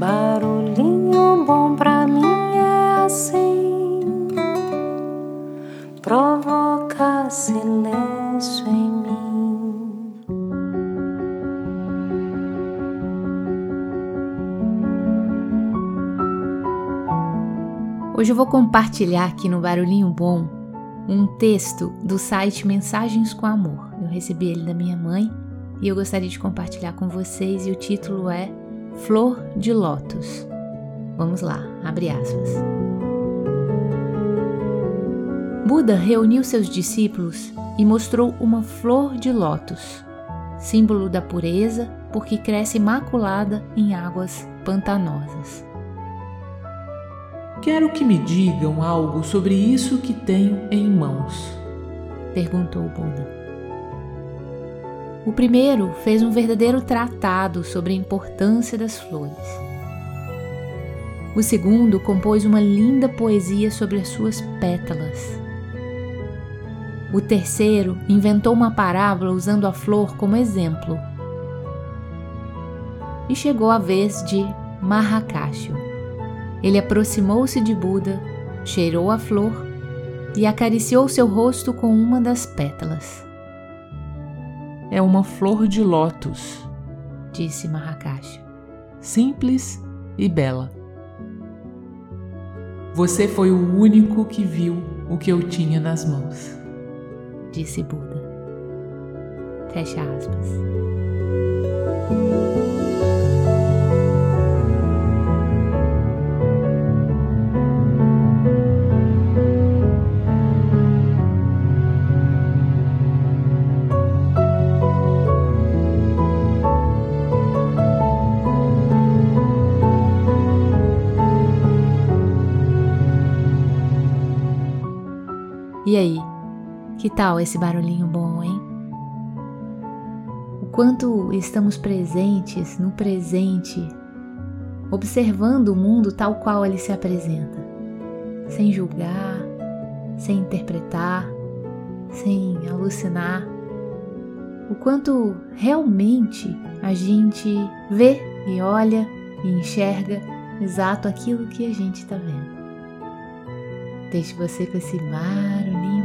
Barulhinho bom pra mim é assim, provoca silêncio em mim. Hoje eu vou compartilhar aqui no Barulhinho Bom um texto do site Mensagens com Amor. Eu recebi ele da minha mãe e eu gostaria de compartilhar com vocês e o título é Flor de Lótus. Vamos lá, abre aspas. Buda reuniu seus discípulos e mostrou uma flor de lótus, símbolo da pureza porque cresce imaculada em águas pantanosas. Quero que me digam algo sobre isso que tenho em mãos, perguntou Buda. O primeiro fez um verdadeiro tratado sobre a importância das flores. O segundo compôs uma linda poesia sobre as suas pétalas. O terceiro inventou uma parábola usando a flor como exemplo. E chegou a vez de Marrakasho. Ele aproximou-se de Buda, cheirou a flor e acariciou seu rosto com uma das pétalas. É uma flor de lótus, disse Marrakasha. Simples e bela. Você foi o único que viu o que eu tinha nas mãos, disse Buda. Fecha aspas. E aí, que tal esse barulhinho bom, hein? O quanto estamos presentes no presente, observando o mundo tal qual ele se apresenta, sem julgar, sem interpretar, sem alucinar. O quanto realmente a gente vê e olha e enxerga exato aquilo que a gente está vendo. Deixe você com esse barulhinho